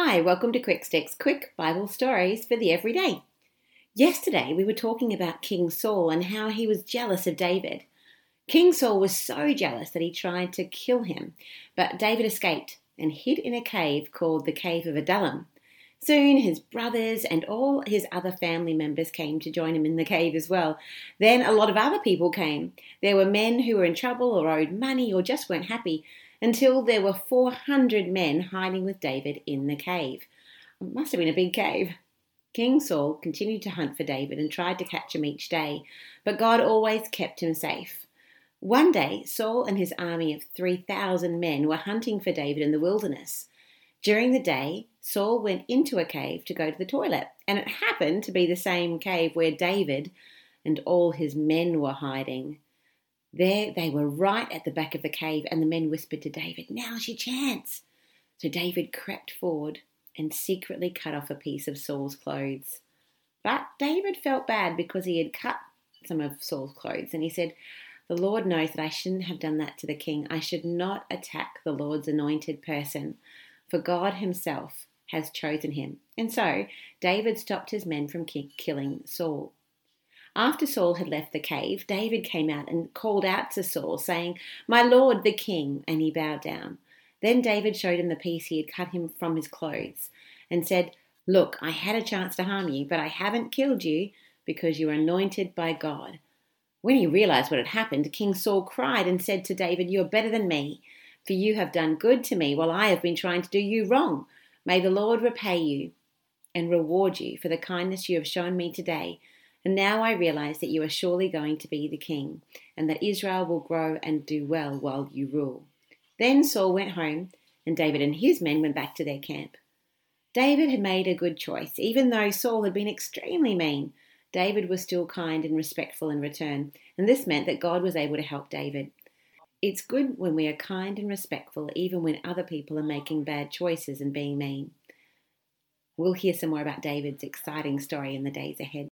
Hi, welcome to Quick Sticks, quick Bible stories for the everyday. Yesterday we were talking about King Saul and how he was jealous of David. King Saul was so jealous that he tried to kill him, but David escaped and hid in a cave called the Cave of Adullam. Soon his brothers and all his other family members came to join him in the cave as well. Then a lot of other people came. There were men who were in trouble or owed money or just weren't happy until there were 400 men hiding with David in the cave. It must have been a big cave. King Saul continued to hunt for David and tried to catch him each day, but God always kept him safe. One day, Saul and his army of 3,000 men were hunting for David in the wilderness. During the day, Saul went into a cave to go to the toilet, and it happened to be the same cave where David and all his men were hiding. There they were right at the back of the cave, and the men whispered to David, Now's your chance. So David crept forward and secretly cut off a piece of Saul's clothes. But David felt bad because he had cut some of Saul's clothes, and he said, The Lord knows that I shouldn't have done that to the king. I should not attack the Lord's anointed person, for God himself has chosen him. And so David stopped his men from killing Saul. After Saul had left the cave, David came out and called out to Saul, saying, My lord the king, and he bowed down. Then David showed him the piece he had cut him from his clothes, and said, Look, I had a chance to harm you, but I haven't killed you because you are anointed by God. When he realized what had happened, King Saul cried and said to David, You are better than me, for you have done good to me while I have been trying to do you wrong. May the Lord repay you and reward you for the kindness you have shown me today and now I realize that you are surely going to be the king, and that Israel will grow and do well while you rule. Then Saul went home, and David and his men went back to their camp. David had made a good choice. Even though Saul had been extremely mean, David was still kind and respectful in return, and this meant that God was able to help David. It's good when we are kind and respectful, even when other people are making bad choices and being mean. We'll hear some more about David's exciting story in the days ahead.